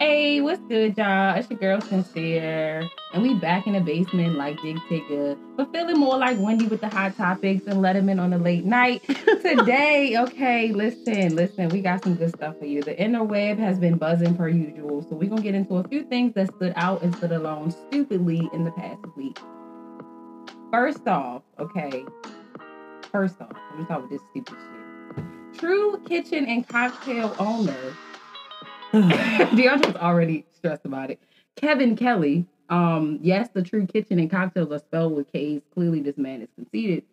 Hey, what's good, y'all? It's your girl Sincere, and we back in the basement like Big Tigger, but feeling more like Wendy with the hot topics and Letterman on the late night. Today, okay, listen, listen, we got some good stuff for you. The interweb has been buzzing per usual, so we're gonna get into a few things that stood out and stood alone stupidly in the past week. First off, okay, first off, let me talk with this stupid shit. True kitchen and cocktail owner Deandre's already stressed about it. Kevin Kelley. Um, yes, the true kitchen and cocktails are spelled with K's. Clearly, this man is conceited.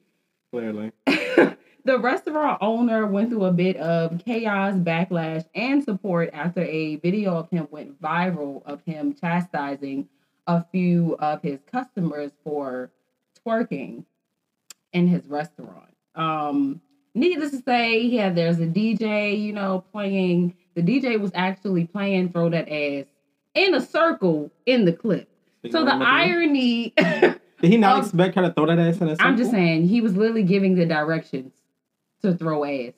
Clearly. the restaurant owner went through a bit of chaos, backlash, and support after a video of him went viral of him chastising a few of his customers for twerking in his restaurant. Um, needless to say, yeah, there's a DJ, you know, playing the DJ was actually playing Throw That Ass in a circle in the clip. so the irony. Did he not expect her to throw that ass in a circle? I'm just saying, he was literally giving the directions to throw ass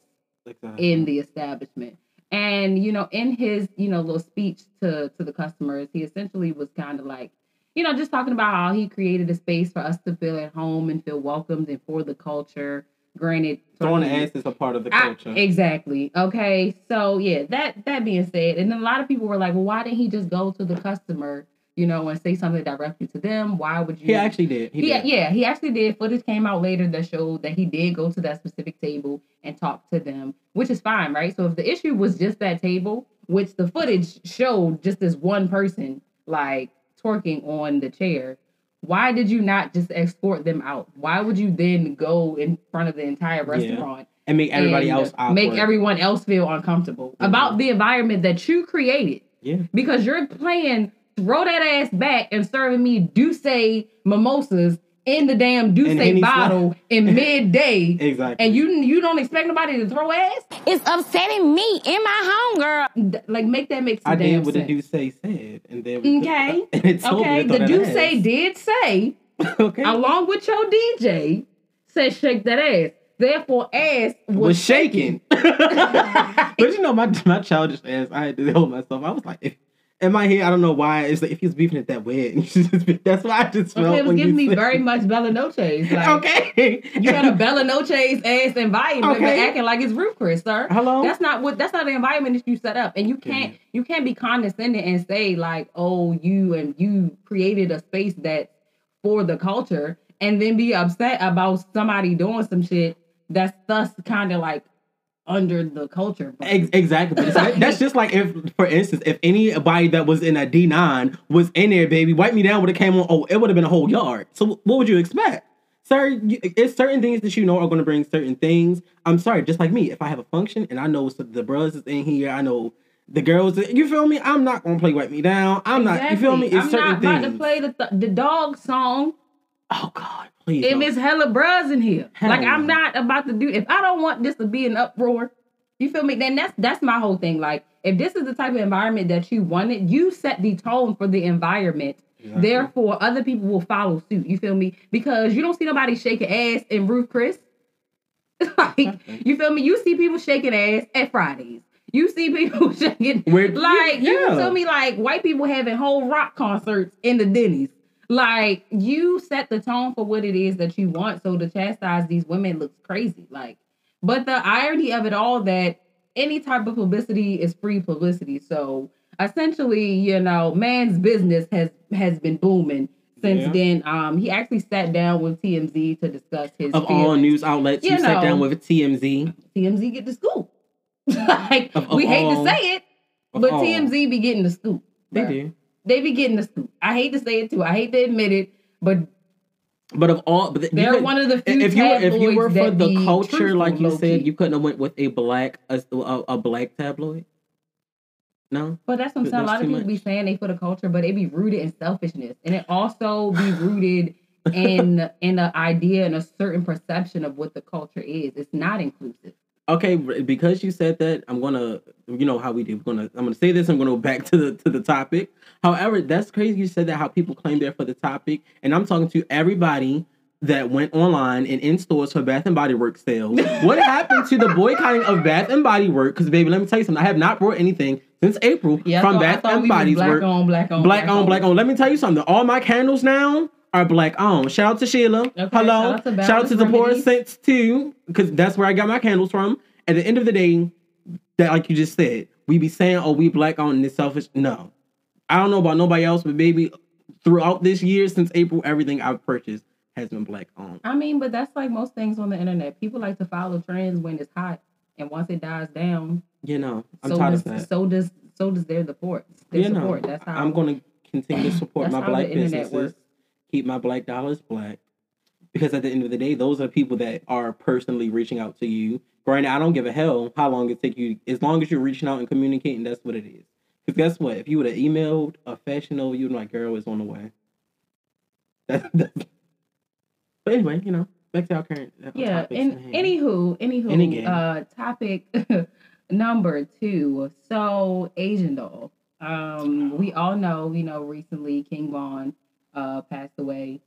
exactly. in the establishment. And you know, in his you know little speech to to the customers, he essentially was kind of like, you know, just talking about how he created a space for us to feel at home and feel welcomed and for the culture Granted, throwing the ass is a part of the culture. I, exactly. Okay. So yeah, that that being said, and then a lot of people were like, well, why didn't he just go to the customer? You know, and say something directly to them. Why would you? He actually did. He, he did. Yeah, he actually did. Footage came out later that showed that he did go to that specific table and talk to them, which is fine, right? So if the issue was just that table, which the footage showed just this one person like twerking on the chair, why did you not just export them out? Why would you then go in front of the entire restaurant? Yeah. And make everybody and else awkward. make everyone else feel uncomfortable mm-hmm. about the environment that you created. Yeah. Because you're playing throw that ass back and serving me D'ussé mimosas in the damn D'ussé bottle in midday. exactly. And you you don't expect nobody to throw ass? It's upsetting me in my home, girl. Like make that make some I did what sense. the D'ussé said, and then okay, and it told okay. Me the D'ussé did say, okay, along with your DJ, said shake that ass. Therefore, ass was, was shaking. but you know, my my childish ass, I had to hold myself. I was like, if, in my head, I don't know why. It's like if he's beefing it that way, that's why I just felt. Okay, it was giving me very much Bella Noche's. Like, okay, you got a Bella Noche's ass environment, okay. but acting like it's Ruth Chris, sir. Hello, that's not what. That's not the environment that you set up, and you can't. You can't be condescending and say like, "Oh, you and you created a space that for the culture," and then be upset about somebody doing some shit that's thus kind of like under the culture. exactly. that's just like if, for instance, if anybody that was in a D nine was in there, baby, wipe me down would have came on. Oh, it would have been a whole yard. So what would you expect? Sir, it's certain things that you know are going to bring certain things. I'm sorry, just like me, if I have a function and I know the brothers is in here, I know the girls. You feel me? I'm not gonna play "Wipe Me Down." I'm exactly. not. You feel me? It's I'm certain not things. to play the th- the dog song. Oh God, please! If it's hella bros in here, Hell like. I'm not about to do. If I don't want this to be an uproar, you feel me? Then that's that's my whole thing. Like, if this is the type of environment that you wanted, you set the tone for the environment. Exactly. Therefore, other people will follow suit. You feel me? Because you don't see nobody shaking ass in Ruth Chris. like, you feel me? You see people shaking ass at Fridays. You see people shaking like yeah. you feel me? Like white people having whole rock concerts in the Denny's. Like you set the tone for what it is that you want. So to chastise these women looks crazy. Like but the irony of it all that any type of publicity is free publicity. So essentially, you know, man's business has has been booming since yeah. then. Um, he actually sat down with TMZ to discuss his of feelings. all news outlets. You, you know, sat down with TMZ. TMZ get the scoop. like of, of we hate to say it, but all. TMZ be getting the scoop. They do. They be getting the scoop. I hate to say it too. I hate to admit it, but but of all, but they're could, one of the few if you were, if you were for the culture, like you said, you couldn't have went with a black a, a, a black tabloid. No, but that's what I'm saying. A lot of people much. be saying they for the culture, but it be rooted in selfishness, and it also be rooted in in an idea and a certain perception of what the culture is. It's not inclusive okay, because you said that, I'm gonna, you know how we do. We're gonna, I'm gonna say this. I'm gonna go back to the to the topic. However, that's crazy. You said that how people claim they're for the topic, and I'm talking to everybody that went online and in stores for Bath and Body Works sales. what happened to the boycotting of Bath and Body Work? Because baby, let me tell you something. I have not brought anything since April Yeah, from thought- Bath and Body black on, black on, black on, black on. Let me tell you something. All my candles now are black on. Shout out to Sheila. Okay, Hello. shout out to Shout out to Balance Sephora Remedies. Too, because that's where I got my candles from. At the end of the day, that like you just said, we be saying, "Oh, we black on and it's selfish." No, I don't know about nobody else, but maybe throughout this year since April, everything I've purchased has been black on. I mean, but that's like most things on the internet. People like to follow trends when it's hot, and once it dies down, You know, I'm so tired does of that. so does so does their support. Their you know, support. That's how I'm going to continue to support my black businesses. Keep my black dollars black. Because at the end of the day, those are people that are personally reaching out to you. Granted, I don't give a hell how long it take you. As long as you're reaching out and communicating, that's what it is. Because guess what? If you would have emailed a fashion Nova, you'd be like, girl, it's on the way. That's, that's... But anyway, you know, back to our current uh, Yeah, and anywho, anywho, Any uh, topic number two. So Asian doll. Um, we all know, you know, recently King Von uh passed away.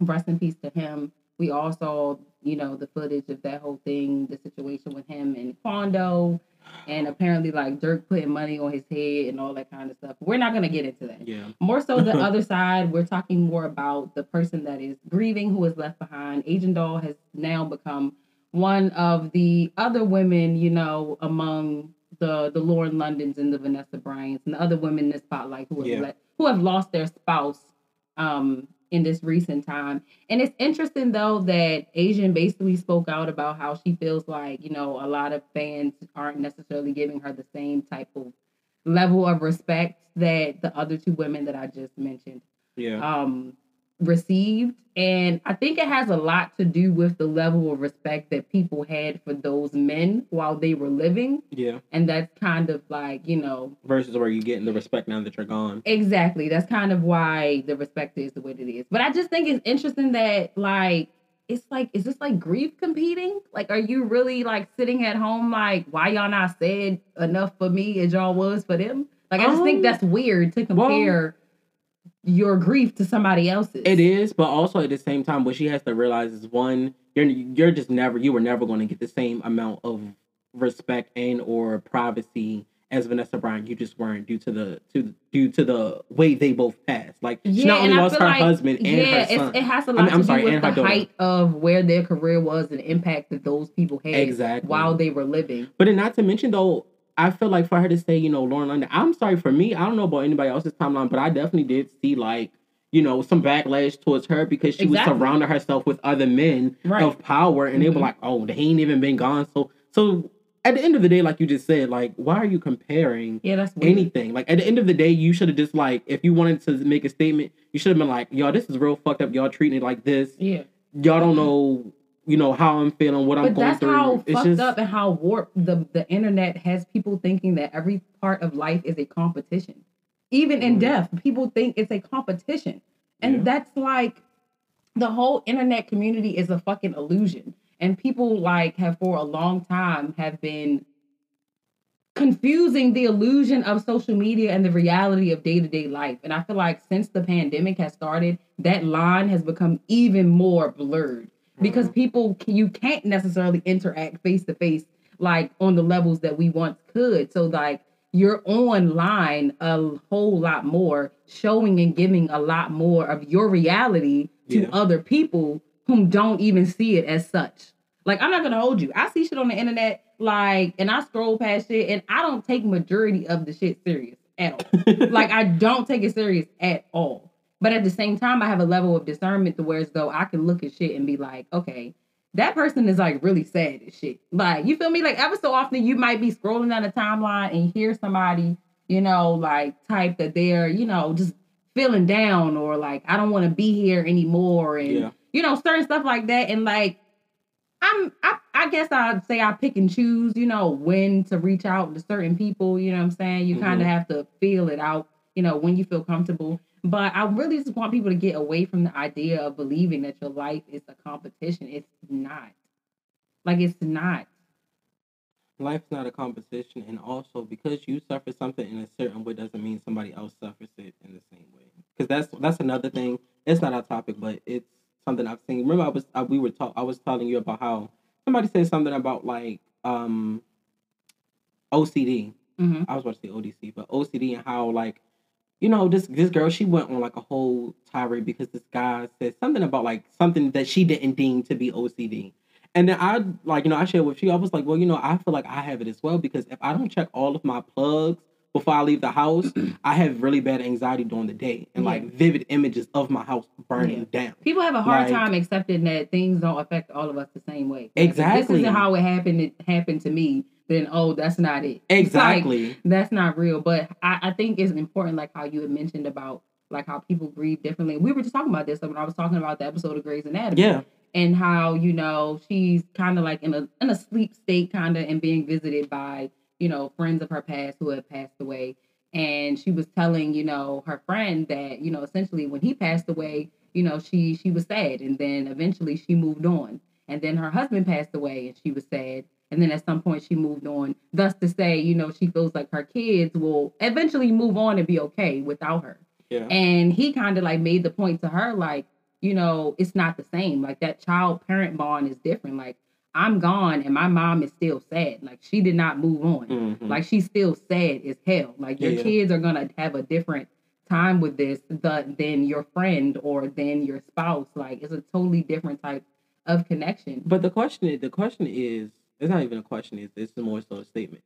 Rest in peace to him. We all saw, you know, the footage of that whole thing, the situation with him and Quando, and apparently like Durk putting money on his head and all that kind of stuff. We're not gonna get into that. Yeah. More so the other side, we're talking more about the person that is grieving who is left behind. Asian Doll has now become one of the other women, you know, among the the Lauren Londons and the Vanessa Bryants and the other women in the spotlight who have Yeah. let, who have lost their spouse um in this recent time. And it's interesting though that Asian basically spoke out about how she feels like, you know, a lot of fans aren't necessarily giving her the same type of level of respect that the other two women that I just mentioned Yeah. um received. And i think it has a lot to do with the level of respect that people had for those men while they were living. Yeah. and that's kind of like you know Versus where you're getting the respect now that you're gone. exactly. That's kind of why the respect is the way it is. But i just think it's interesting that like it's like is this like grief competing? Like are you really like sitting at home like why y'all not said enough for me as y'all was for them? Like i just think Um, that's weird to well- compare your grief to somebody else's It is, but also at the same time, what she has to realize is one, you're you're just never you were never going to get the same amount of respect and or privacy as Vanessa Bryant. You just weren't due to the to due to the way they both passed. Like she not only lost her like- husband and yeah, her son. it has a I lot mean, I'm to sorry, do with the height of where their career was and impact that those people had Exactly. while they were living. But then not to mention though, I feel like for her to say, you know, Lauren London, I'm sorry for me, I don't know about anybody else's timeline, but I definitely did see like, you know, some backlash towards her because she Exactly. was surrounding herself with other men Right. of power and they were Mhm. like, Oh, they ain't even been gone. So so at the end of the day, like you just said, like, why are you comparing Yeah, that's weird. anything? Like at the end of the day, you should have just like if you wanted to make a statement, you should have been like, y'all, this is real fucked up. Y'all treating it like this. Yeah, Y'all don't know, you know, how I'm feeling, what I'm but going that's through. how it's fucked just up and how warped the the internet has people thinking that every part of life is a competition. Even in Mhm. death, people think it's a competition, and Yeah. that's like the whole internet community is a fucking illusion. And people like have for a long time have been confusing the illusion of social media and the reality of day-to-day life. And I feel like since the pandemic has started, that line has become even more blurred because mm-hmm. people you can't necessarily interact face to face like on the levels that we once could. So like you're online a whole lot more, showing and giving a lot more of your reality to Yeah. other people whom don't even see it as such. Like I'm not gonna hold you. I see shit on the internet, like, and I scroll past shit, and I don't take majority of the shit serious at all. like I don't take it serious at all. But at the same time, I have a level of discernment to where as though I can look at shit and be like, okay, that person is like really sad as shit. Like, you feel me? Like ever so often you might be scrolling down the timeline and hear somebody, you know, like type that they're, you know, just feeling down or like I don't want to be here anymore and Yeah. you know, certain stuff like that. And like I'm I, I guess I'd say I pick and choose, you know, when to reach out to certain people, you know what I'm saying? You kind Mhm. of have to feel it out, you know, when you feel comfortable. But I really just want people to get away from the idea of believing that your life is a competition. It's not. Like it's not. life's not a competition and also because you suffer something in a certain way doesn't mean somebody else suffers it in the same way because that's that's another thing it's not our topic but it's something i've seen remember I was I, we were talk I was telling you about how somebody said something about like um OCD. Mhm. I was about to say ODC, but OCD and how like you know this this girl she went on like a whole tirade because this guy said something about like something that she didn't deem to be OCD. And then I like you know I shared with you I was like well you know I feel like I have it as well because if I don't check all of my plugs before I leave the house I have really bad anxiety during the day and Yeah. like vivid images of my house burning down. People have a hard Like- time accepting that things don't affect all of us the same way. Like, Exactly. this isn't how it happened. It happened to me. Then oh, that's not it. It's like, Exactly. that's not real. But I, I think it's important, like how you had mentioned about like how people grieve differently. We were just talking about this when I was talking about the episode of Grey's Anatomy. yeah. and how you know she's kind of like in a in a sleep state kind of and being visited by you know friends of her past who have passed away and she was telling you know her friend that you know essentially when he passed away you know she she was sad and then eventually she moved on and then her husband passed away and she was sad and then at some point she moved on thus to say you know she feels like her kids will eventually move on and be okay without her Yeah. and he kind of like made the point to her, like, you know, it's not the same. Like that child parent bond is different. Like I'm gone and my mom is still sad. Like she did not move on. Mhm. Like she's still sad as hell. Like your Yeah. kids are gonna have a different time with this the, than your friend or than your spouse. Like it's a totally different type of connection. But the question is, the question is, it's not even a question. It's it's more so a statement.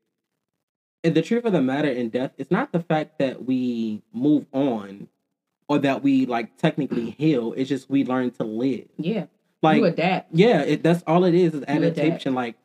And the truth of the matter in death, it's not the fact that we move on, or that we like technically heal. It's just we learn to live. Yeah. Like you adapt. yeah, it, that's all it is is adaptation. Like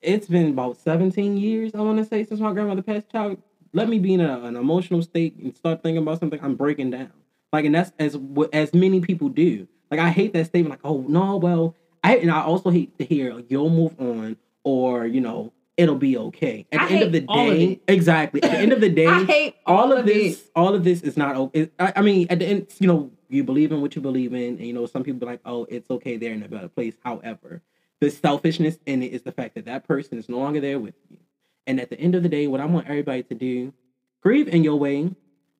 it's been about seventeen years, I want to say, since my grandmother passed. Child, let me be in a, an emotional state and start thinking about something. I'm breaking down. Like, and that's as as many people do. Like, I hate that statement. Like, oh no, well, I and I also hate to hear you'll move on or you know it'll be okay. At I the end of the all of day, exactly. At the end of the day, I hate all of it. this, all of this is not okay. I, I mean, at the end, you know, you believe in what you believe in, and you know, some people be like, oh, it's okay, they're in a better place. However, the selfishness in it is the fact that that person is no longer there with you. And at the end of the day, what I want everybody to do, grieve in your way,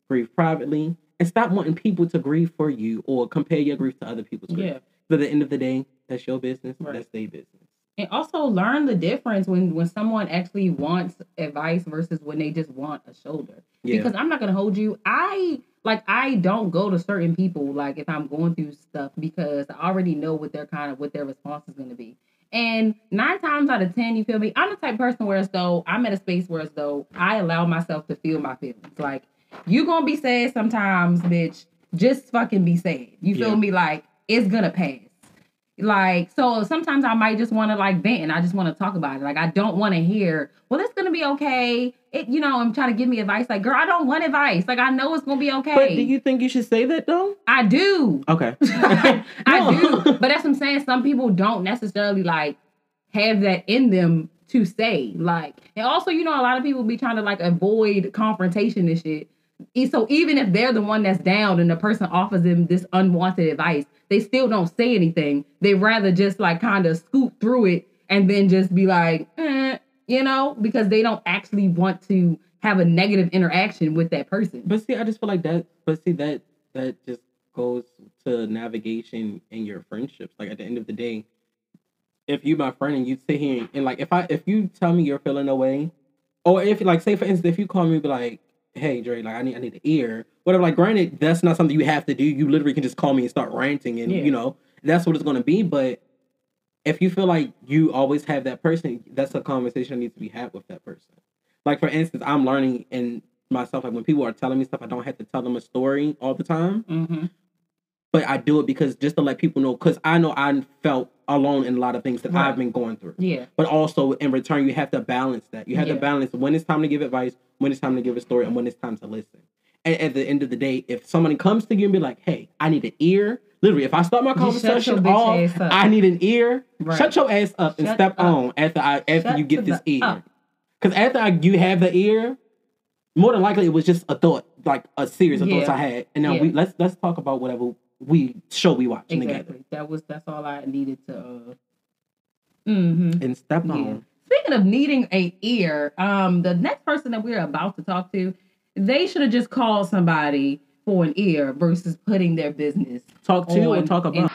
grieve privately, and stop wanting people to grieve for you or compare your grief to other people's grief. Yeah. But at the end of the day, that's your business. Right. That's their business. And also learn the difference when when someone actually wants advice versus when they just want a shoulder. Yeah. because i'm not gonna hold you. I like i don't go to certain people like if i'm going through stuff because i already know what their kind of what their response is gonna be. And nine times out of ten you feel me? I'm the type of person where as though i'm at a space where as though i allow myself to feel my feelings. Like you gonna be sad sometimes bitch. Just fucking be sad. You feel Yeah. me? Like it's gonna pass like so sometimes i might just want to like vent and i just want to talk about it like i don't want to hear well it's gonna be okay it you know i'm trying to give me advice like girl i don't want advice like i know it's gonna be okay But do you think you should say that though? i do Okay. I do. But that's what I'm saying. Some people don't necessarily like have that in them to say. Like, and also, you know, a lot of people be trying to like avoid confrontation and shit. So even if they're the one that's down and the person offers them this unwanted advice, they still don't say anything. They rather just like kind of scoot through it and then just be like, eh, you know, because they don't actually want to have a negative interaction with that person. But see, I just feel like that. But see, that that just goes to navigation in your friendships. Like at the end of the day, if you my friend and you sit here and like if I if you tell me you're feeling away, or if like say for instance if you call me be like, hey Dre, like I need I need an ear, whatever. Like granted, that's not something you have to do. You literally can just call me and start ranting, and Yeah. you know that's what it's gonna be. But if you feel like you always have that person, that's a conversation that needs to be had with that person. Like for instance, I'm learning in myself like when people are telling me stuff, I don't have to tell them a story all the time, Mm-hmm. But I do it because just to let people know because I know I felt alone in a lot of things that Right. I've been going through. Yeah. But also in return, you have to balance that. You have Yeah. to balance when it's time to give advice, when it's time to give a story, and when it's time to listen. And at the end of the day, if somebody comes to you and be like, "Hey, I need an ear," literally, if I start my conversation off. I need an ear. Right. Shut your ass up and Shut step up. on after I after Shut you get this ear. Because after I, you have the ear, more than likely it was just a thought, like a series of thoughts I had. And now Yeah. we let's let's talk about whatever we show we watching together Exactly. That was that's all I needed to. Uh... Mm-hmm. and step Yeah. on. Speaking of needing a ear, um, the next person that we're about to talk to, they should have just called somebody for an ear versus putting their business Talk to or on talk in- about.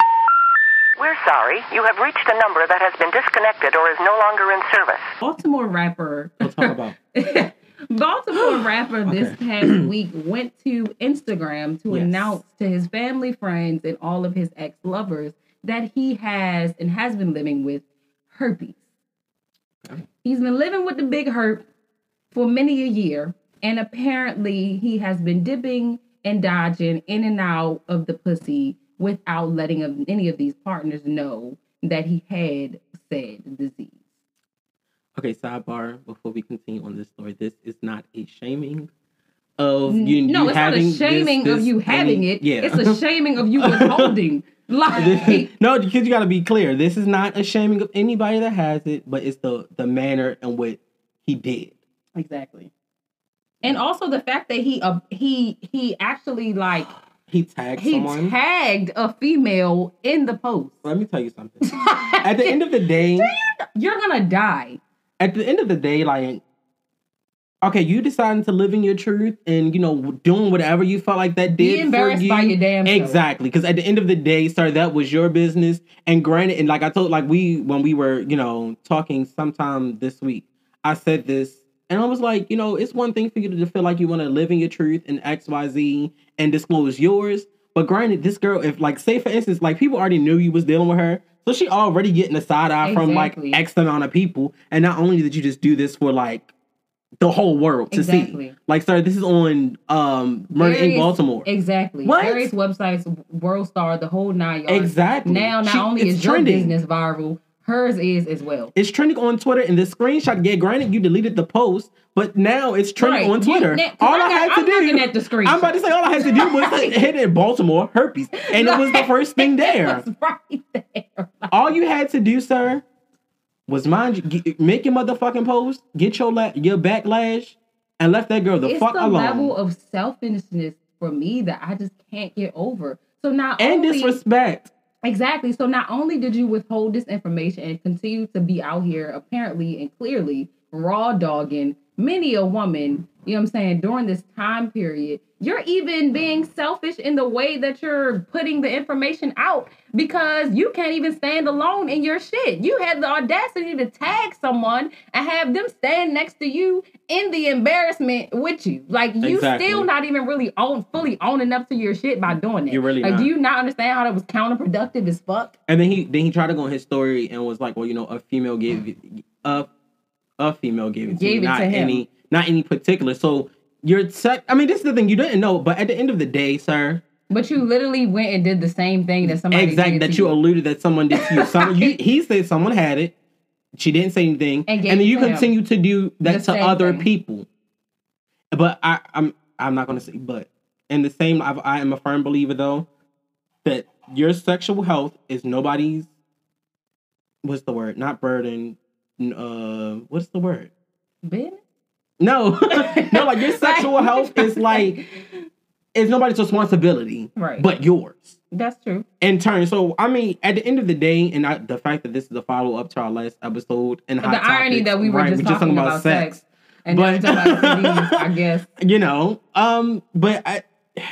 We're sorry. You have reached a number that has been disconnected or is no longer in service. Baltimore rapper. We'll talk about. Baltimore rapper this past week went to Instagram to Yes. announce to his family, friends, and all of his ex lovers that he has and has been living with herpes. Okay. He's been living with the big herp for many a year, and apparently he has been dipping and dodging in and out of the pussy without letting any of these partners know that he had said disease. Okay, sidebar. Before we continue on this story, this is not a shaming of you. no, you it's not a this- shaming of you having any- it. Yeah, It's a shaming of you withholding. like, no, because you got to be clear. This is not a shaming of anybody that has it, but it's the the manner in what he did. exactly. And also the fact that he uh, he he actually like He tagged he someone. tagged a female in the post. Let me tell you something. At the end of the day, You're gonna die. At the end of the day, like, okay, you deciding to live in your truth and you know doing whatever you felt like that Be did embarrassed for you. by your damn self. exactly. Because at the end of the day, sir, that was your business. And granted, and like I told, like we when we were you know talking sometime this week, I said this. And I was like, you know, it's one thing for you to feel like you want to live in your truth and X, Y, Z and disclose yours. But granted, this girl, if like say for instance, like people already knew you was dealing with her, so she already getting a side eye from like X amount of people. And not only did you just do this for like the whole world to Exactly. see, like, sir, this is on um Murder in Baltimore. Exactly. What? Various websites, World Star, the whole nine yards. Exactly. Now, not She- only is your business viral, hers is as well. It's trending on Twitter, and the screenshot. Yeah, granted, you deleted the post, but now it's trending Right. on Twitter. now- all I I, had to I'm do, at the screenshot. I'm about to say all I had to do was hit it in Baltimore herpes, and it was the first thing there. Right there. all you had to do, sir, was mind you, get, make your motherfucking post, get your la- your backlash, and left that girl the it's fuck the alone. level of selfishness for me that I just can't get over. So not and only disrespect. exactly. So not only did you withhold this information and continue to be out here apparently and clearly raw dogging many a woman, you know what I'm saying, during this time period, you're even being selfish in the way that you're putting the information out because you can't even stand alone in your shit. You had the audacity to tag someone and have them stand next to you in the embarrassment with you. Like you Exactly. still not even really own fully owning up to your shit by doing that. You're really like not. do you not understand how that was counterproductive as fuck? And then he then he tried to go on his story and was like, well, you know, a female gave it a a female gave it to Gave me, it not to any not any particular. So you're sec- I mean, this is the thing you didn't know, but at the end of the day, sir, But you literally went and did the same thing that somebody exactly did that to you alluded that someone did to you. Some, you he said someone had it. She didn't say anything, And and, then you continue to do that to other thing. people. But I, I'm I'm not gonna say, but in the same, I've, I am a firm believer though that your sexual health is nobody's. What's the word? Not burden. Uh, what's the word? Business? No, no. Like your sexual Like- health is like it's nobody's responsibility, Right. But yours That's true. in turn. So I mean, at the end of the day, and I, the fact that this is a follow up to our last episode, and the irony that we were just, talking, about, sex, and now But- we're talking about STDs, I guess. you know. Um, but I,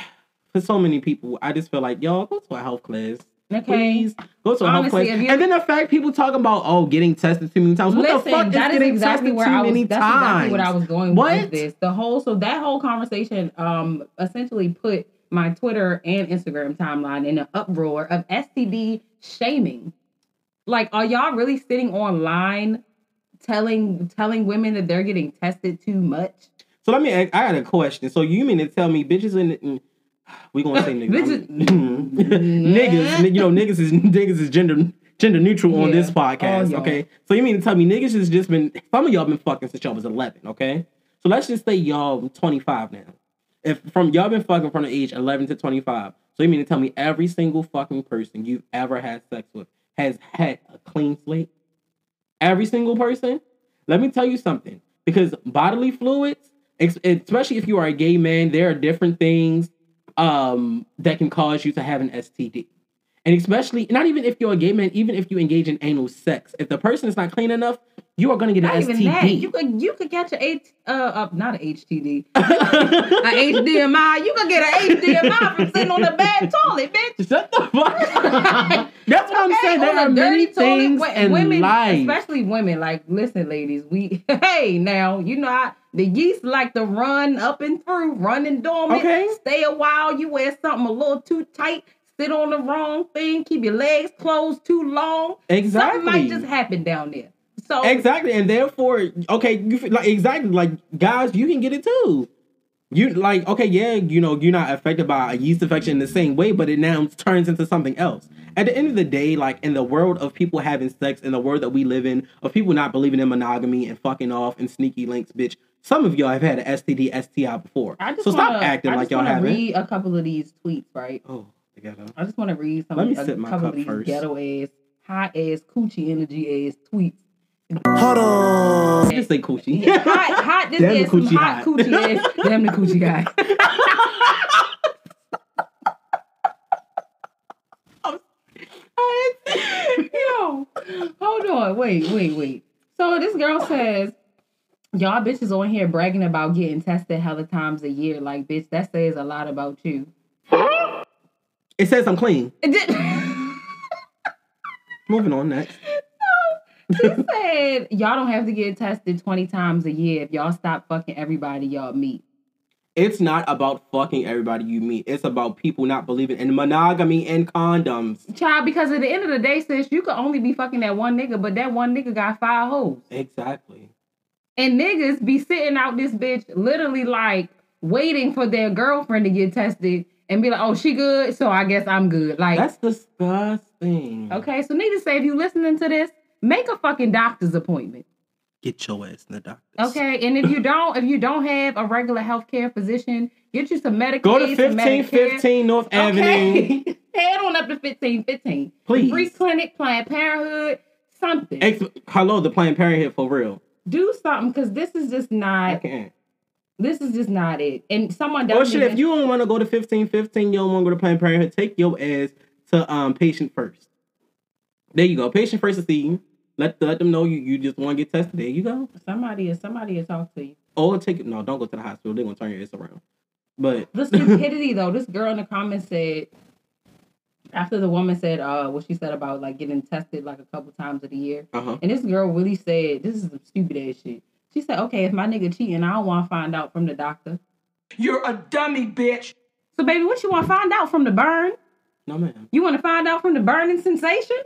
for so many people, I just feel like y'all go to a health class. Okay. Please go to a health Honestly, class. if you- And then the fact people talk about oh getting tested too many times. What Listen, the fuck that is is getting exactly tested where too I was. many That's times? exactly what I was going What? with this. The whole so that whole conversation um essentially put my Twitter and Instagram timeline in an uproar of STD shaming. Like, are y'all really sitting online telling telling women that they're getting tested too much? So let me. ask- I got a question. So you mean to tell me bitches in? in we gonna say niggas. I'm- niggas. You know niggas is niggas is gender gender neutral on this podcast. Okay. So you mean to tell me niggas has just been some of y'all been fucking since y'all was eleven. Okay. So let's just say y'all 25 now. If from y'all been fucking from the age 11 to 25. So you mean to tell me every single fucking person you've ever had sex with has had a clean slate? Every single person? Let me tell you something. Because bodily fluids, especially if you are a gay man, there are different things um, that can cause you to have an STD. And especially, not even if you're a gay man, even if you engage in anal sex, if the person is not clean enough, you are going to get Not an even that. You could you could catch a H uh, uh not an HTD. a HDMI. You could get an HDMI from sitting on a bad toilet, bitch. Shut the fuck. That's what I'm saying. There are many dirty toilet, things wo- in women, life. especially women. Like, listen, ladies, we hey now, you know, I, the yeast like to run up and through, running dormant. Okay. Stay a while. You wear something a little too tight. Sit on the wrong thing. Keep your legs closed too long. Exactly. Something might just happen down there. So Exactly, and therefore, okay, you feel like exactly like guys, you can get it too. You like okay, yeah, you know, you're not affected by a yeast infection in the same way, but it now turns into something else. At the end of the day, like in the world of people having sex, in the world that we live in, of people not believing in monogamy and fucking off and sneaky links, bitch. Some of y'all have had an STD, STI before, I just so stop wanna, acting I like just y'all haven't. read a couple of these tweets, right? Oh, I. I just want to read some Let me a sip my cup of these first. ghetto ass, hot ass, coochie energy ass tweets. Hold on. Just say coochie. Yeah, hot, hot. This Damn the is some coochie hot hot. coochie ass. Damn the coochie guy. Yo, hold on. Wait, wait, wait. So this girl says, y'all bitches on here bragging about getting tested hella times a year. Like, bitch, that says a lot about you. It says I'm clean. It did. Moving on next. She said, y'all don't have to get tested 20 times a year if y'all stop fucking everybody y'all meet. It's not about fucking everybody you meet. It's about people not believing in monogamy and condoms. Child, because at the end of the day, sis, you could only be fucking that one nigga, but that one nigga got five hoes. Exactly. And niggas be sitting out this bitch literally like waiting for their girlfriend to get tested and be like, oh, she good, so I guess I'm good. Like, That's disgusting. okay, so need to say if you listening to this, make a fucking doctor's appointment. Get your ass in the doctor. Okay, and if you don't, if you don't have a regular healthcare physician, get you some Medicaid. Go to 1515 North Avenue. Okay. Head on up to 1515. Please. Free clinic, Planned Parenthood, something. Ex- Hello, the Planned Parenthood for real. Do something because this is just I can't. This is just not it. And someone Oh doesn't. shit, if you don't want to go to 1515, you don't want to go to Planned Parenthood, take your ass to um patient first. There you go. Patient first to see you. Let, let them know you, you just want to get tested. There you go. somebody is somebody will talk to you. Or take it. No, don't go to the hospital. They're gonna turn your ass around. But The stupidity though, this girl in the comments said after the woman said uh what she said about like getting tested like a couple times of the year. uh-huh. And this girl really said, this is some stupid ass shit. She said, okay, if my nigga cheating, I don't want to find out from the doctor. You're a dummy, bitch. So, baby, what you want to find out from the burn? No ma'am. You want to find out from the burning sensation?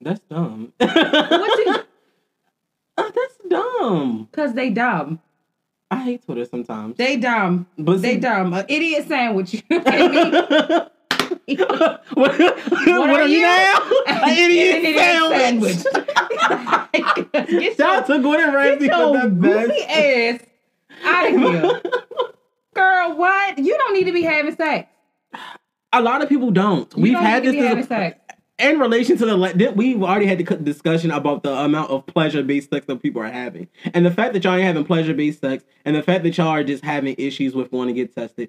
That's dumb. What you? Uh, that's dumb. Cause they dumb. I hate Twitter sometimes. They dumb. But They see- dumb. An idiot sandwich. What, what, are you you? now? An idiot, An sandwich. Get Shout to Gordon Ramsay for the goofy best. ass out of here. Girl, what? You don't need to be having sex. A lot of people don't. You We've don't had this be having dis- sex. in relation to the we've already had the discussion about the amount of pleasure based sex that people are having, and the fact that y'all ain't having pleasure based sex, and the fact that y'all are just having issues with wanting to get tested.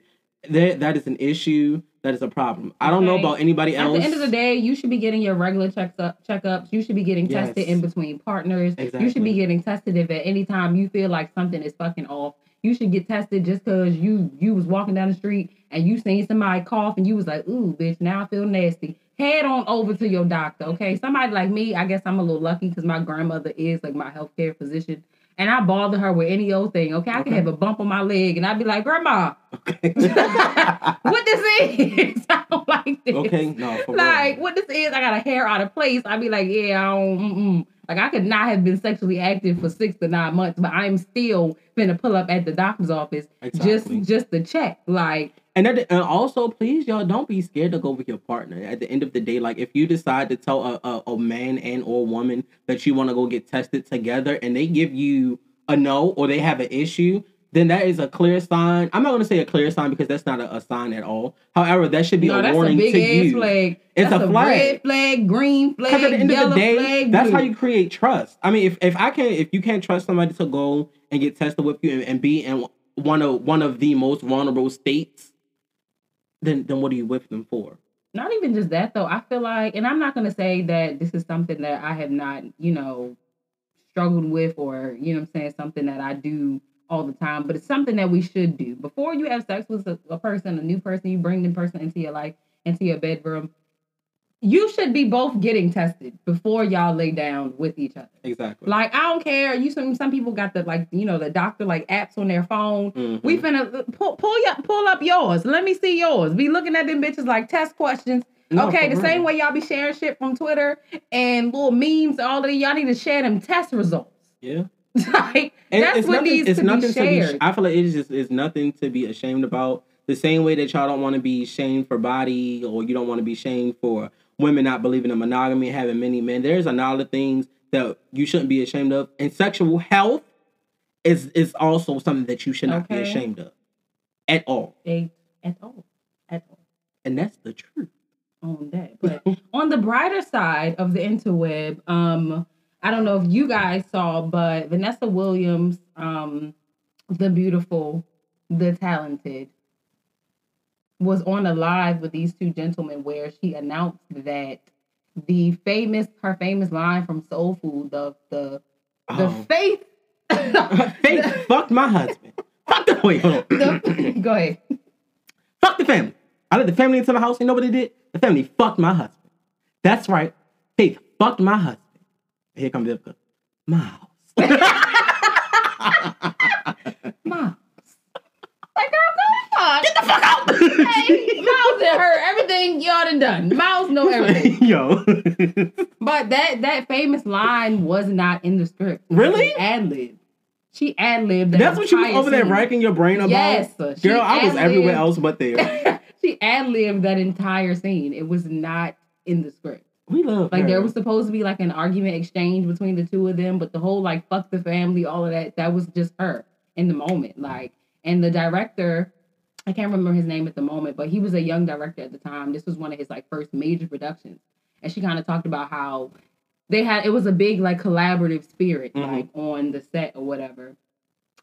That that is an issue. That is a problem. I don't know about anybody else. At the end of the day, you should be getting your regular checks up, checkups. You should be getting Yes. tested in between partners. You should be getting tested if at any time you feel like something is fucking off. You should get tested just because you you was walking down the street and you seen somebody cough and you was like, ooh, bitch, now I feel nasty. Head on over to your doctor, okay? Somebody like me, I guess I'm a little lucky because my grandmother is like my healthcare physician. And I bother her with any old thing. Okay, I can have a bump on my leg, and I'd be like, "Grandma, okay. what this is? I don't like this." okay. No. Like real. what this is, I got a hair out of place. I'd be like, yeah, I don't, mm-mm. like I could not have been sexually active for six to nine months, but I'm still finna pull up at the doctor's office Exactly. just just to check. Like, And, and also, please, y'all, don't be scared to go with your partner. At the end of the day, like if you decide to tell a, a, a man and or woman that you want to go get tested together, and they give you a no or they have an issue, then that is a clear sign. I'm not going to say a clear sign because that's not a, a sign at all. However, that should be no, a that's a warning big to you. flag. It's That's a flag. red flag, green flag, Because at the end yellow of the day, flag. that's how you create trust. I mean, if, if I can, if you can't trust somebody to go and get tested with you and, and be in one of one of the most vulnerable states, then then what are you with them for? not even just that though. I feel like, and I'm not gonna say that this is something that I have not, you know, struggled with or you know what I'm saying something that I do all the time, but it's something that we should do before you have sex with a, a person, a new person, you bring the person into your life, into your bedroom. You should be both getting tested before y'all lay down with each other. Exactly. Like I don't care. You some some people got the like you know the doctor like apps on their phone. Mhm. We finna pull pull up pull up yours. Let me see yours. Be looking at them bitches like test questions. No, okay, the same way y'all be sharing shit from Twitter and little memes. All of y'all need to share them test results. Yeah. like And that's it's what nothing, needs it's to be nothing shared. to be. I feel like it's just it's nothing to be ashamed about. The same way that y'all don't want to be shamed for body, or you don't want to be shamed for women not believing in monogamy, having many men. There's a lot of things that you shouldn't be ashamed of, and sexual health is is also something that you should not be ashamed of at all. They- at all, at all. And that's the truth. on that. But on the brighter side of the interweb, um, I don't know if you guys saw, but Vanessa Williams, um, the beautiful, the talented, was on a live with these two gentlemen where she announced that the famous her famous line from Soul Food, the the the Oh. faith Faith fucked my husband. Fuck the wait, hold on. the, go ahead. Fuck the family. I let the family into my house. and nobody did? The family fucked my husband. That's right. Faith fucked my husband. Here comes Vivica. Miles. Miles. Like, girl, go. Get the fuck out. hey, Miles done heard everything y'all done done. Miles know everything. Yo. But that that famous line was not in the script. Really? Ad lib. She ad libbed. That's what you was over there racking your brain about? Yes. Girl, I was everywhere else but there. she ad libbed that entire scene. It was not in the script. We love Like her. there was supposed to be like an argument exchange between the two of them, but the whole like fuck the family, all of that, that was just her in the moment. Like, and the director, I can't remember his name at the moment, but he was a young director at the time. This was one of his like first major productions. And she kind of talked about how they had it was a big like collaborative spirit, Mhm. like on the set or whatever.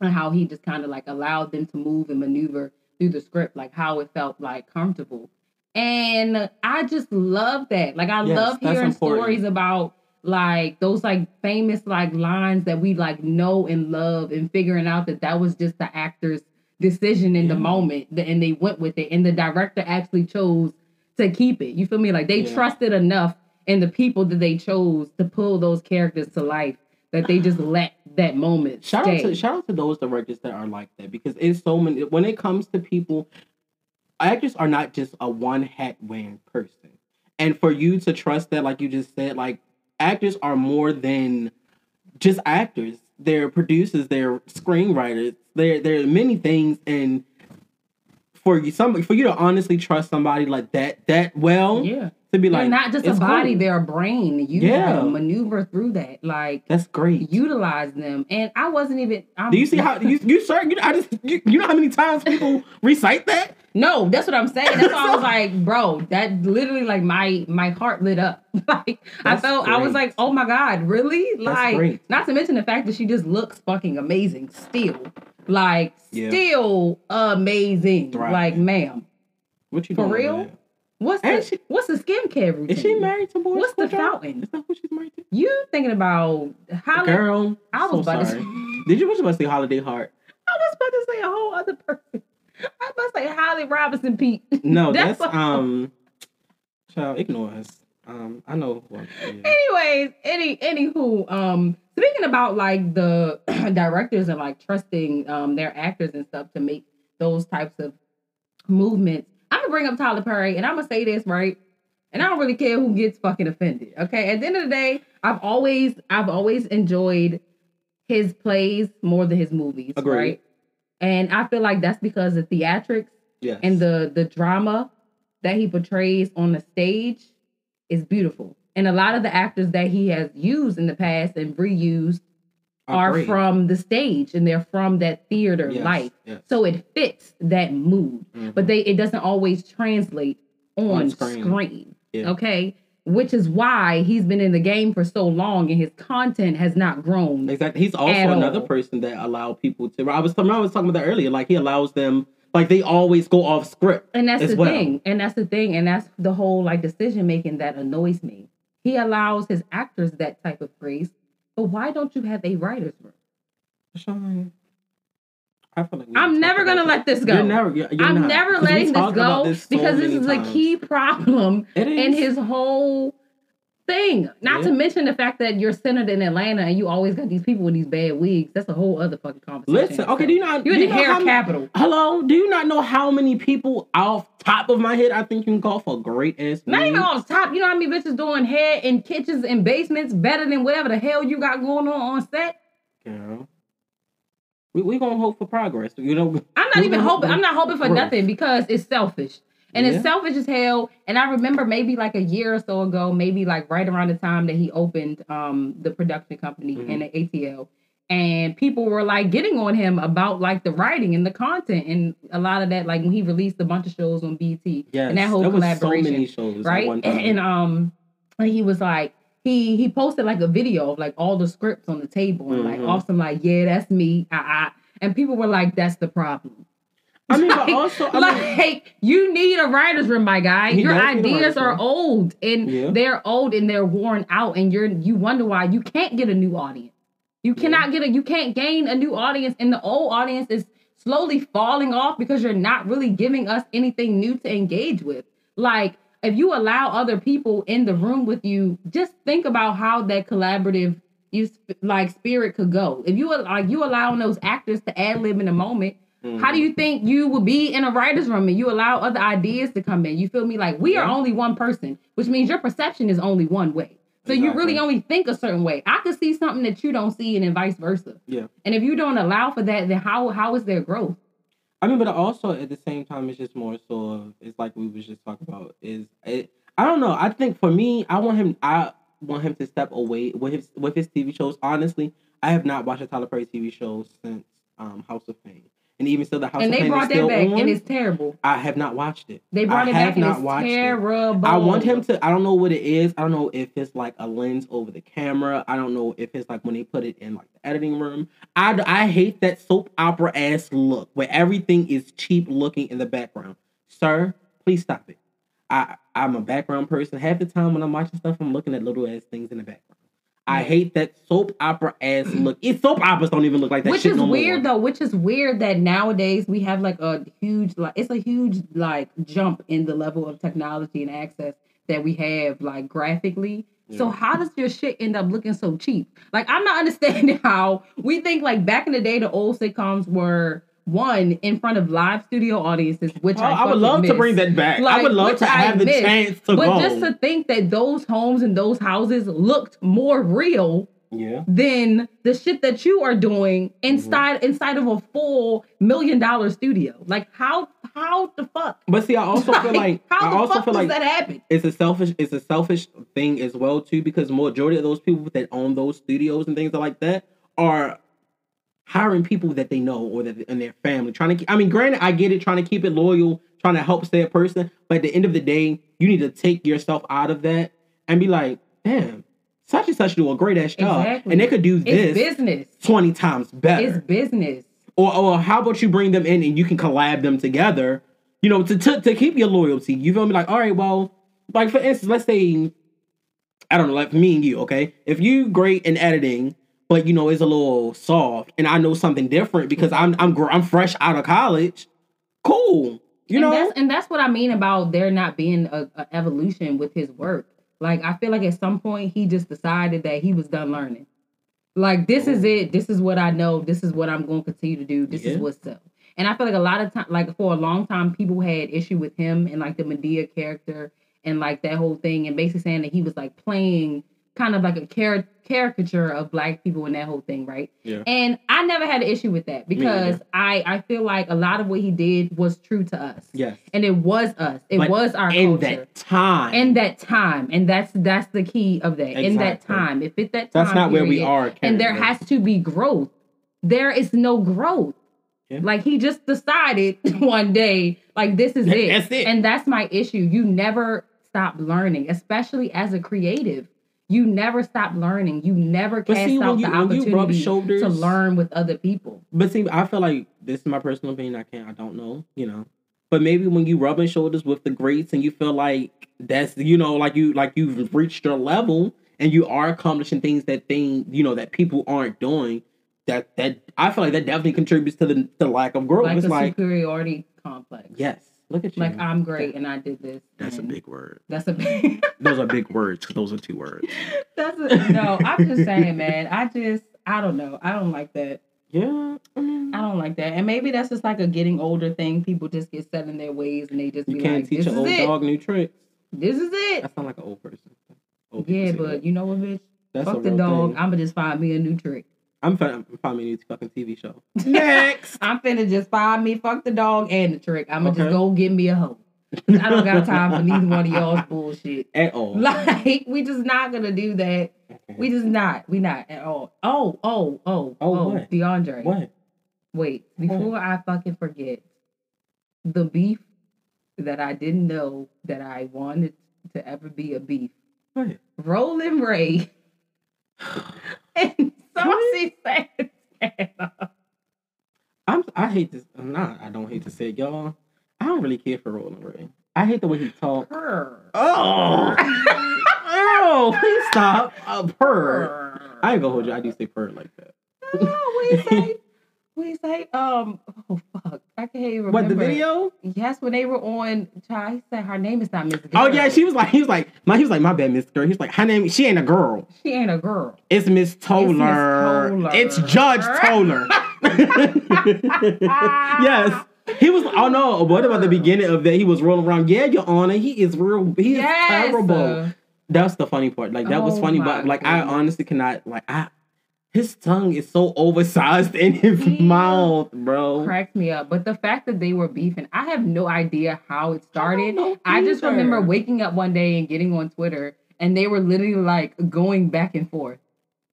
And how he just kind of like allowed them to move and maneuver through the script, like how it felt like comfortable. And I just love that. Like I Yes, love hearing important. stories about like those like famous like lines that we like know and love and figuring out that that was just the actor's decision in the moment and they went with it and the director actually chose to keep it. You feel me? Like they Yeah. trusted enough in the people that they chose to pull those characters to life that they just let that moment Shout stay. out to shout out to those directors that are like that because it's so many. When it comes to people, actors are not just a one hat wearing person, and for you to trust that, like you just said, like actors are more than just actors. They're producers. They're screenwriters. They're they're many things, and for you, somebody for you to honestly trust somebody like that that well yeah. To be like not just a body, cool. they're a brain. You Yeah. maneuver through that. Like That's great. utilize them. And I wasn't even I'm, Do you see how you you sir? You, I just you, you know how many times people recite that? No, that's what I'm saying. That's why I was like, bro, that literally like my my heart lit up. like I felt I was like, oh my God, really? Like great. not to mention the fact that she just looks fucking amazing still. Like Yeah. still amazing. Thriving. Like, ma'am. What you For real? What's the she- what's the skincare routine? Is she married to boy? What's the fountain? Is that who she's married to? You thinking about Holly? Girl, I was so about to sorry. say- Did you was about to say Holiday Heart? I was about to say a whole other person. I was about to say Holly Robinson Peete. No, that's, what- um. Child, ignore us. Um, I know. Yeah. Anyways, any anywho, um, speaking about like the directors and like trusting um their actors and stuff to make those types of movements, I'm gonna bring up Tyler Perry and I'm gonna say this right, and I don't really care who gets fucking offended. Okay, at the end of the day, I've always I've always enjoyed his plays more than his movies, Agreed. right? And I feel like that's because the theatrics Yes. and the the drama that he portrays on the stage is beautiful. And a lot of the actors that he has used in the past and reused are from the stage and they're from that theater Yes, life. yes. So it fits that mood. Mhm. But they it doesn't always translate on, On screen. screen. Yeah. Okay. Which is why he's been in the game for so long and his content has not grown. Exactly. He's also another all. person that allow people to. I was remember I was talking about that earlier. Like he allows them Like they always go off script. And that's the well. thing. And that's the thing. And that's the whole like decision making that annoys me. He allows his actors that type of grace. But why don't you have a writer's room? Sean, I feel like I'm never gonna let this go. You're never. You're, you're I'm not. never letting this go this so because this is a key problem in his whole thing. Not to mention the fact that you're centered in Atlanta and you always got these people with these bad wigs. That's a whole other fucking conversation. Listen, okay, do you not? You're in you the hair how capital. Hello, do you not know how many people off top of my head I think you can call for great ass? Not even wigs? off top. You know how many bitches doing hair in kitchens and basements better than whatever the hell you got going on on set? Girl. We we gonna hope for progress. You know. I'm not even hoping. I'm not hoping for Growth. nothing because it's selfish. And Yeah. it's selfish as hell. And I remember maybe like a year or so ago, maybe like right around the time that he opened um the production company Mhm. and the ATL. And people were like getting on him about like the writing and the content and a lot of that, like when he released a bunch of shows on BET Yes, and that whole collaboration. so many shows right? And, and um and he was like he he posted like a video of like all the scripts on the table and like Mhm. awesome like yeah that's me I, I, and people were like that's the problem I mean, but also, I like mean, you need a writer's room, my guy. Your does need a ideas are room. old and Yeah. they're old and they're worn out, and you're you wonder why you can't get a new audience. You Yeah. cannot get a you can't gain a new audience, and the old audience is slowly falling off because you're not really giving us anything new to engage with. Like if you allow other people in the room with you, just think about how that collaborative you like spirit could go. If you like you allowing those actors to ad lib in a moment, how do you think you would be in a writer's room and you allow other ideas to come in? You feel me? Like we are only one person, which means your perception is only one way. So you really only think a certain way. I could see something that you don't see, and then vice versa. Yeah. And if you don't allow for that, then how how is there growth? I mean, but also at the same time, it's just more so of it's like we was just talking about. Is it? I don't know. I think for me, I want him. I want him to step away with his with his TV shows. Honestly, I have not watched a Tyler Perry TV show since um, House of Payne, and even still, the House and of they brought is that still back, on. and it's terrible. I have not watched it. They brought I it have back, and not it's watched it. terrible. I want him to. I don't know what it is. I don't know if it's like a lens over the camera. I don't know if it's like when they put it in like the editing room. I I hate that soap opera ass look where everything is cheap looking in the background. Sir, please stop it. I I'm a background person. Half the time when I'm watching stuff, I'm looking at little ass things in the background. I hate that soap opera ass mm. look. It, soap operas don't even look like that. which shit is no weird more. though which is weird that nowadays we have like a huge like it's a huge like jump in the level of technology and access that we have like graphically so how does your shit end up looking so cheap like i'm not understanding how we think like back in the day the old sitcoms were one in front of live studio audiences which Oh, I, I would love to bring that back. I would love to I have the chance to but go. just to think that those homes and those houses looked more real yeah. than the shit that you are doing inside Mm-hmm. inside of a full million dollar studio. Like how how the fuck? But see, I also feel like how I the also fuck feel does like that happen? it's a selfish it's a selfish thing as well too because majority of those people that own those studios and things like that are hiring people that they know or that in their family trying to keep, I mean granted I get it trying to keep it loyal trying to help stay a person but at the end of the day you need to take yourself out of that and be like damn such and such do a great ass job Exactly. and they could do It's this business. 20 times better It's business. or, or how about you bring them in and you can collab them together, you know, to, to, to keep your loyalty. You feel me? Like, all right, well, like for instance, let's say, I don't know, like me and you, okay? If you great in editing, but you know, it's a little soft, and I know something different because I'm I'm I'm fresh out of college, cool. You and know, that's and that's what I mean about there not being a, a evolution with his work. Like I feel like at some point he just decided that he was done learning. Like this is it. This is what I know. This is what I'm going to continue to do. This is what's up. And I feel like a lot of time, like for a long time, people had issue with him and like the Madea character and like that whole thing, and basically saying that he was like playing kind of like a char- caricature of black people and that whole thing, right? Yeah. And I never had an issue with that because I I feel like a lot of what he did was true to us. yes, And it was us. It But was our in culture. that time, in that time. And that's that's the key of that. In that time. If it's that time that's not where we period, are. And there has to be growth. There is no growth. Yeah. Like he just decided one day, like this is it. That's it. And that's my issue. You never stop learning, especially as a creative. You never stop learning. You never But cast see, when out you- the when you rub opportunity shoulders- to learn with other people. But see, I feel like this is my personal opinion. I can't, I don't know, you know. But maybe when you rubbing shoulders with the greats and you feel like that's, you know, like you like you've reached your level and you are accomplishing things that thing, you know, that people aren't doing. That that I feel like that definitely contributes to the the lack of growth. Like it's like superiority complex. yes, look at you. Like I'm great and I did this. That's a big word. That's a big. Those are big words. Those are two words. that's a, no. I'm just saying, man. I just I don't know. I don't like that. Yeah, I mean, I don't like that. And maybe that's just like a getting older thing. People just get set in their ways and they just you be can't like, teach "This an old it. dog new tricks. This is it." That sound like an old person. Old Yeah, but that. you know what, bitch? that's Fuck the dog. thing. I'ma just find me a new trick. I'm fin- find me a new fucking TV show. Next. I'm finna just find me fuck the dog and the trick. I'ma Okay. just go get me a hoe. 'Cause I don't got time for neither one of y'all's bullshit. At all. Like we just not gonna do that. Okay. We just not. We not at all. Oh, oh, oh, Oh, oh, what? DeAndre. What? Wait, before I fucking forget, the beef that I didn't know that I wanted to ever be a beef. What? Rolling Ray and Saucy Santana. I'm. I hate this. Not. I don't hate to say it, y'all. I don't really care for Rolling Ray. I hate the way he talks. Her. Oh. oh. Please stop. Uh, purr. I ain't gonna hold you. I do say purr like that. Do you say? You say? Um, oh can't remember. What the video? Yes, when they were on, child, he said her name is not Miss. Oh yeah, she was like, he was like, my, he was like, my bad, Miss Girl. He's like, her name, she ain't a girl. she ain't a girl. It's Miss Toler. Toler. It's Judge Toler. yes. He was. Oh no! What about the beginning of that? He was rolling around. Yeah, Your Honor. He is real. He is Yes. terrible. That's the funny part. Like that was Oh funny, but like I honestly cannot. Like I, his tongue is so oversized in his mouth, bro. Cracked me up. But the fact that they were beefing, I have no idea how it started. know I just remember waking up one day and getting on Twitter, and they were literally like going back and forth,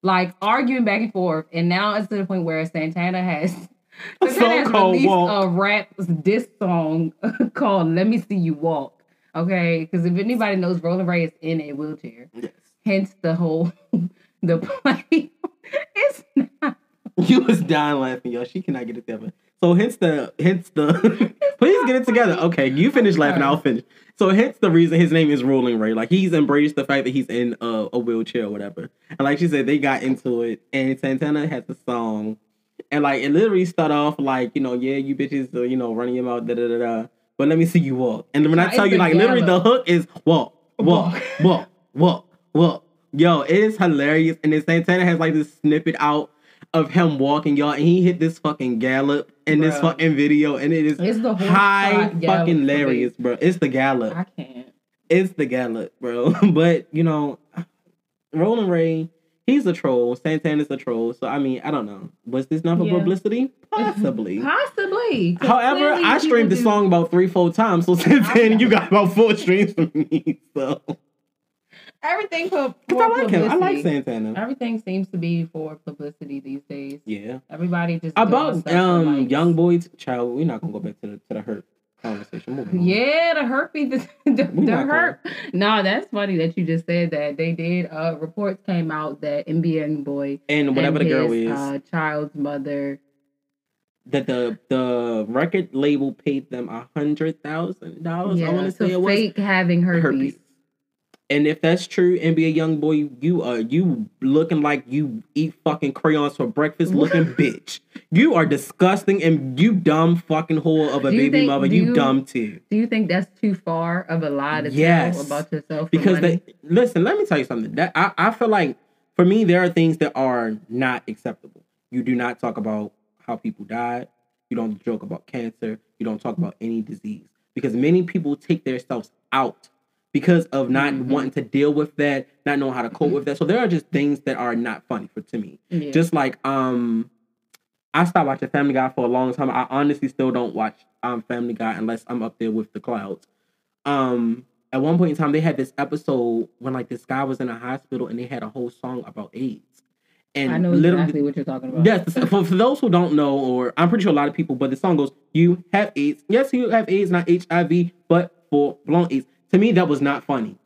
like arguing back and forth. And now it's to the point where Santana has. Santana has released Walk. a rap diss song called "Let Me See You Walk." Okay, because if anybody knows, Rolling Ray is in a wheelchair. Yes. Hence the whole the play. it's not. You was dying laughing, yo. She cannot get it together. So hence the hence the please get it together. Okay, you finish laughing, I'll finish. So hence the reason his name is Rolling Ray. Like he's embraced the fact that he's in a, a wheelchair or whatever. And like she said, they got into it, and Santana has a song, and like it literally start off like you know, yeah, you bitches, uh, you know, running your mouth, da da da da. But let me see you walk. And when I tell you, the like literally, the hook is walk, Walk. walk, walk, walk. Yo, it is hilarious. And then Santana has like this snippet out of him walking, y'all, and he hit this fucking gallop in this fucking video, and it is It's the high fucking hilarious, bro. It's the gallop. I can't. It's the gallop, bro. but you know, Rolling Ray, he's a troll. Santana's a troll. So I mean, I don't know. Was this not for Yeah. publicity? Possibly. Possibly. However, I streamed the do- song about three, four times. So since then, you got about four streams from me. So Everything for, because for I like him. I like publicity. Santana. Everything seems to be for publicity these days. Yeah. Everybody just About um likes. young boys, child. We're not gonna go back to the to the hurt conversation. Moving on. Yeah, the herpes, the, the, We the not herp. No, that's funny that you just said that. They did. Uh, reports came out that NBA boy And whatever and the girl his, is, uh, child's mother. that the the record label paid them a hundred thousand dollars. I want to to say it was fake having herpes. herpes. And if that's true, NBA YoungBoy, you are you looking like you eat fucking crayons for breakfast, looking bitch. You are disgusting and you dumb fucking whore of a baby think- mother. You, you- dumb too. Do you think that's too far of a lie to Yes. tell about yourself? Because they listen. Let me tell you something. That I, I feel like for me there are things that are not acceptable. You do not talk about how people died. You don't joke about cancer. You don't talk about any disease because many people take themselves out because of not Mhm. wanting to deal with that, not knowing how to cope with that. So there are just things that are not funny for to me. Yeah. Just like um, I stopped watching Family Guy for a long time. I honestly still don't watch um Family Guy unless I'm up there with the clouds. Um, at one point in time, they had this episode when like this guy was in a hospital and they had a whole song about AIDS. And I know literally, exactly what you're talking about. Yes, for, for those who don't know, or I'm pretty sure a lot of people, but the song goes, "You have AIDS. Yes, you have AIDS, not HIV, but for blown AIDS." To me, that was not funny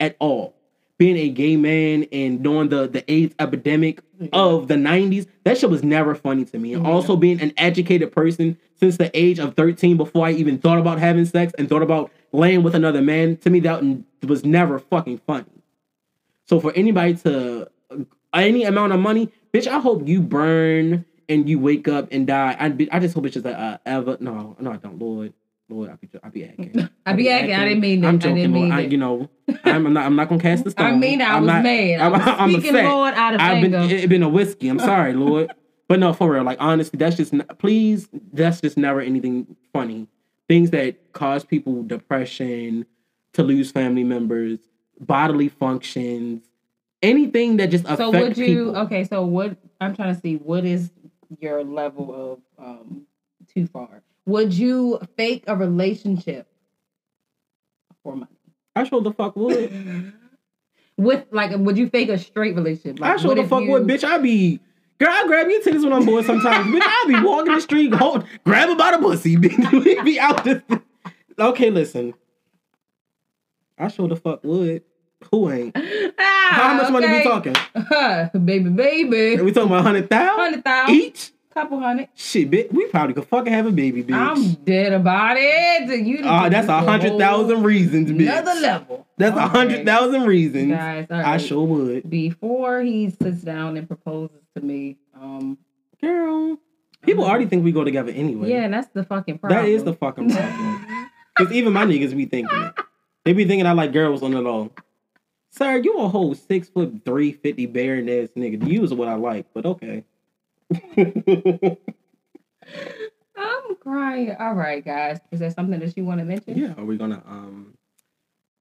at all being a gay man and knowing the the AIDS epidemic of the 90s, that shit was never funny to me. And also being an educated person since the age of 13 before I even thought about having sex and thought about laying with another man, to me that was never fucking funny. So for anybody to any amount of money, bitch, I hope you burn and you wake up and die. I I just hope it's just a uh, ever. No, no, I don't, Lord. Lord, I be, I be acting. I be acting. I didn't mean that. I'm I joking, didn't Lord. mean I, you know, I'm, not. I'm not gonna cast the stone. I mean, I I'm was not- mad. I was I'm speaking. Lord, out of I've been. anger. It been a whiskey. I'm sorry, Lord. But no, for real. Like honestly, that's just n- please. That's just never anything funny. Things that cause people depression, to lose family members, bodily functions, anything that just affects So would you? people. Okay, so what? I'm trying to see what is your level of um too far. Would you fake a relationship for money? I sure the fuck would. With like, would you fake a straight relationship? Like, I sure the fuck you- would, bitch. I be. Girl, I grab your titties when I'm bored sometimes. bitch, I be walking the street, hold, grab her by the pussy, bitch. We be out this. Okay, listen. I sure the fuck would. Who ain't? Ah, How much money we okay. talking? baby, baby. Are we talking about hundred thousand? Hundred thousand, each? Couple hundred. Shit, bitch. We probably could fucking have a baby, bitch. I'm dead about it. You. Ah, that's a hundred thousand reasons, bitch. Another level. That's a hundred thousand reasons. Guys, all I sure would. Before he sits down and proposes to me, um, Girl, people already think we go together anyway. yeah, that's the fucking problem. That is the fucking problem. Because even my niggas be thinking it. They be thinking I like girls on the low. Sir, you a whole six foot three fifty bearing ass nigga. You is what I like, but okay. I'm crying. All right, guys. Is there something that you want to mention? yeah, are we gonna um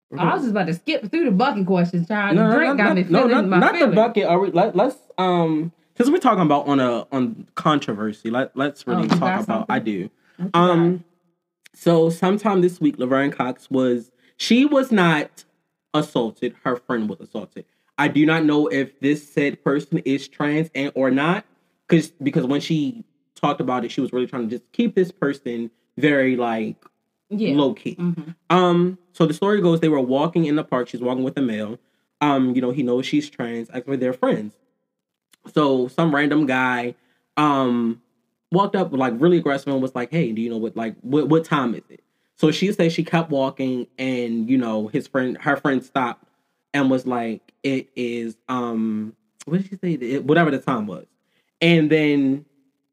we're I was just about to skip through the bucket questions, trying no, to drink no, got me no, feeling not, my not the bucket. Are we let, let's um since we're talking about on a on controversy, let let's Oh, really you talk about I do. What you got? Um, so sometime this week, Laverne Cox was she was not assaulted. Her friend was assaulted. I do not know if this said person is trans and or not, because because when she talked about it, she was really trying to just keep this person very like yeah. low key. Mhm. Um, so the story goes they were walking in the park. She's walking with a male. Um, you know, he knows she's trans. Actually, they're friends. So some random guy um walked up like really aggressive and was like, Hey, do you know what like what what time is it? So she said she kept walking and you know, his friend her friend stopped and was like, It is um what did she say? It, whatever the time was. And then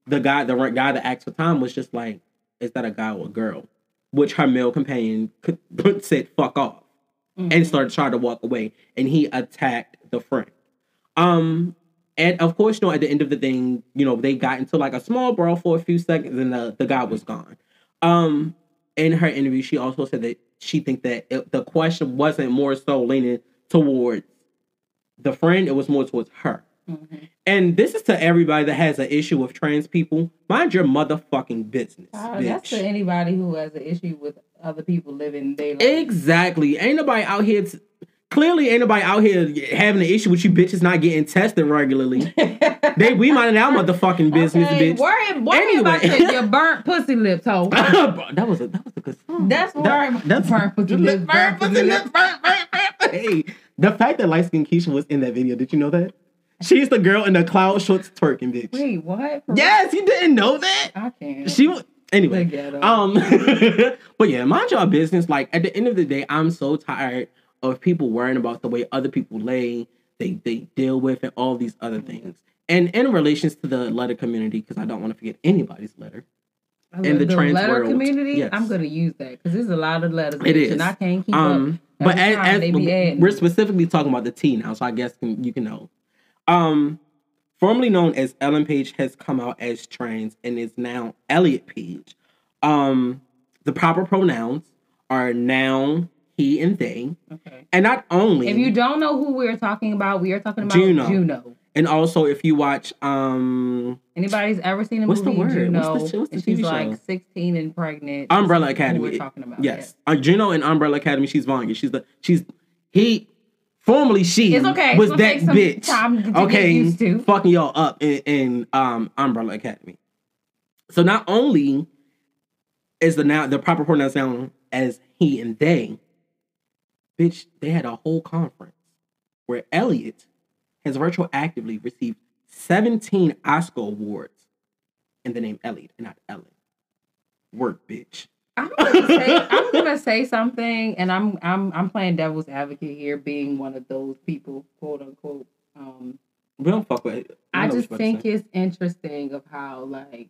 the guy, the guy that asked for time was just like, Is that a guy or a girl? Which her male companion could, said, fuck off. Mhm. and started trying to walk away. And he attacked the friend. Um and of course you know at the end of the thing you know they got into like a small brawl for a few seconds and the, the guy was gone. Um in her interview she also said that she think that it, the question wasn't more so leaning towards the friend. It was more towards her Mhm. and this is to everybody that has an issue with trans people mind your motherfucking business that's bitch. to anybody who has an issue with other people living their life. Exactly. Ain't nobody out here. T- clearly, ain't nobody out here having an issue with you bitches not getting tested regularly. they we minding our motherfucking business, okay, bitch. Worry, worry about Anyway. your, your burnt pussy lips, hoe. that was a that was a good song. That's That- worry about that's burnt pussy lips. burnt pussy lips, burnt, burnt, burnt. Hey, the fact that light skinned Keisha was in that video, did you know that? She's the girl in the cloud shorts twerking, bitch. Wait, what? For Yes, you didn't know that. I can't. She was anyway. Um, but yeah, mind your business. Like at the end of the day, I'm so tired of people worrying about the way other people lay, they they deal with, and all these other things. And in relations to the letter community, because I don't want to forget anybody's letter. in the trans letter world, community, yes. I'm gonna use that because there's a lot of letters. It is. and I can't keep Um, up. but as, as we're specifically talking about the T now, so I guess can, you can know. Um, formerly known as Ellen Page has come out as trans and is now Elliot Page. Um, the proper pronouns are now he and they, okay. and not only If you don't know who we're talking about, we are talking about Juno. Juno. and also if you watch um Anybody's ever seen a What's the word? Juno? What's the- what's the and she's TV like 16 and pregnant. Umbrella Academy. We're talking about. yes, uh, Juno and Umbrella Academy, she's Vanya. She's the she's he. Formerly, she It's okay. Was gonna that bitch. time to get okay, used to. fucking y'all up in, in um Umbrella Academy. So not only is the now the proper pronoun now as he and they, bitch, they had a whole conference where Elliot has retroactively received 17 Oscar awards in the name Elliot and not Ellen. Work, bitch. I'm gonna, say, I'm gonna say something, and I'm I'm I'm playing devil's advocate here, being one of those people, quote unquote. Um, We don't fuck with it. I know just you're about to think it's interesting of how like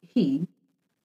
he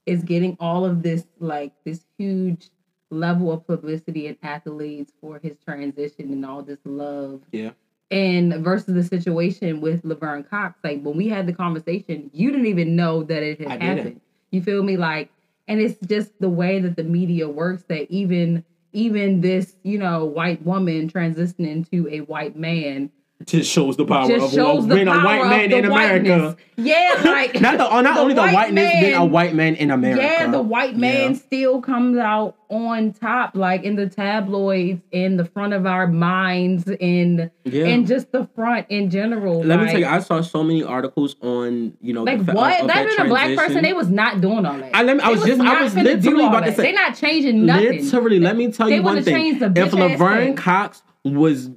is getting all of this like this huge level of publicity and accolades for his transition and all this love Yeah. and versus the situation with Laverne Cox. Like when we had the conversation, you didn't even know that it had I didn't. happened. You feel me? Like, and it's just the way that the media works that even even this, you know, white woman transitioning to a white man Just shows the power just of shows of the being a white man in America. Yeah, like Not the, uh, not the only the white whiteness, being a white man in America. Yeah, the white man Yeah. still comes out on top, like in the tabloids, in the front of our minds, in Yeah. in just the front in general. Let me tell you, I saw so many articles on you know like the what? of That that a black person. They was not doing all that. I let me- I was just- I was literally about to say- They not changing nothing. Literally, let me tell They you one thing. If Laverne. Cox was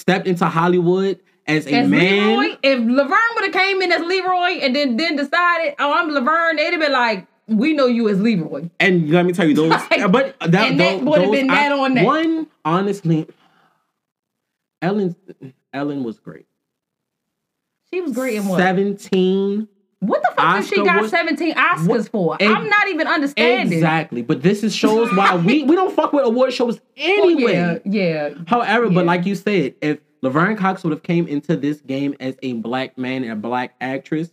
stepped into Hollywood as a As man, Leroy, if Laverne would have came in as Leroy and then then decided, oh, I'm Laverne, they'd have been like, we know you as Leroy. and let me tell you those, Like, but that, that those, would've been I- that on that. One, honestly, Ellen, Ellen was great. She was great in what? Seventeen. What the fuck did she got was- 17 Oscars What- for? Ex- I'm not even understanding. Exactly, but this is shows why we we don't fuck with award shows Well, anyway. yeah, yeah. However, Yeah. but like you said, if Laverne Cox would have came into this game as a black man and a black actress,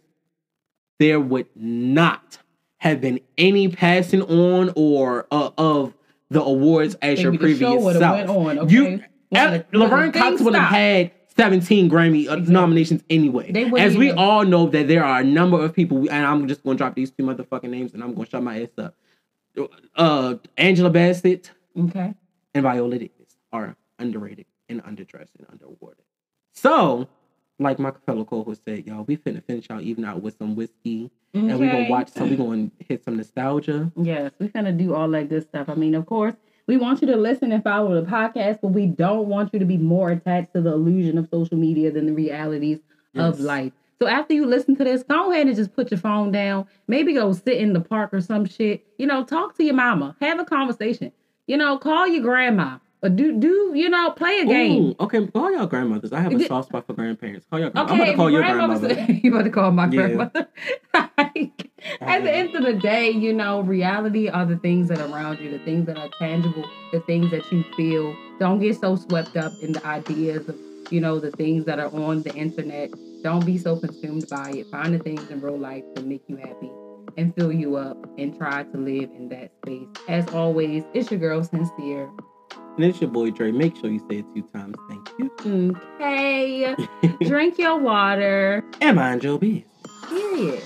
there would not have been any passing on or uh, of the awards as your Maybe show previous self. went on, okay? You, When L- the- Laverne Cox would have had 17 Grammy uh, nominations anyway. As we even- all know that there are a number of people, and I'm just going to drop these two motherfucking names and I'm going to shut my ass up. Uh, Angela Bassett, Okay. and Viola Davis are underrated and underdressed and underawarded. So, like my fellow co-host said, y'all, we finna finish out even out with some whiskey, and we're gonna watch some. we're gonna hit some nostalgia. Yes, we're gonna do all that good stuff. I mean, of course, we want you to listen and follow the podcast, but we don't want you to be more attached to the illusion of social media than the realities of life. So after you listen to this, go ahead and just put your phone down. Maybe go sit in the park or some shit. You know, talk to your mama, have a conversation. You know, call your grandma Uh, do do you know play a game. Ooh, okay, call y'all grandmothers. I have a soft spot for grandparents. Call grandma. Okay, I'm about to call your grandmother you about to call my Yeah. grandmother. Like, at the end of the day, you know, reality are the things that are around you, the things that are tangible, the things that you feel. Don't get so swept up in the ideas of, you know, the things that are on the internet. Don't be so consumed by it. Find the things in real life that make you happy and fill you up and try to live in that space. As always, it's your girl Sincere. And it's your boy Dre. Make sure you say it two times. Thank you. Okay. Drink your water. And mind your business. Period.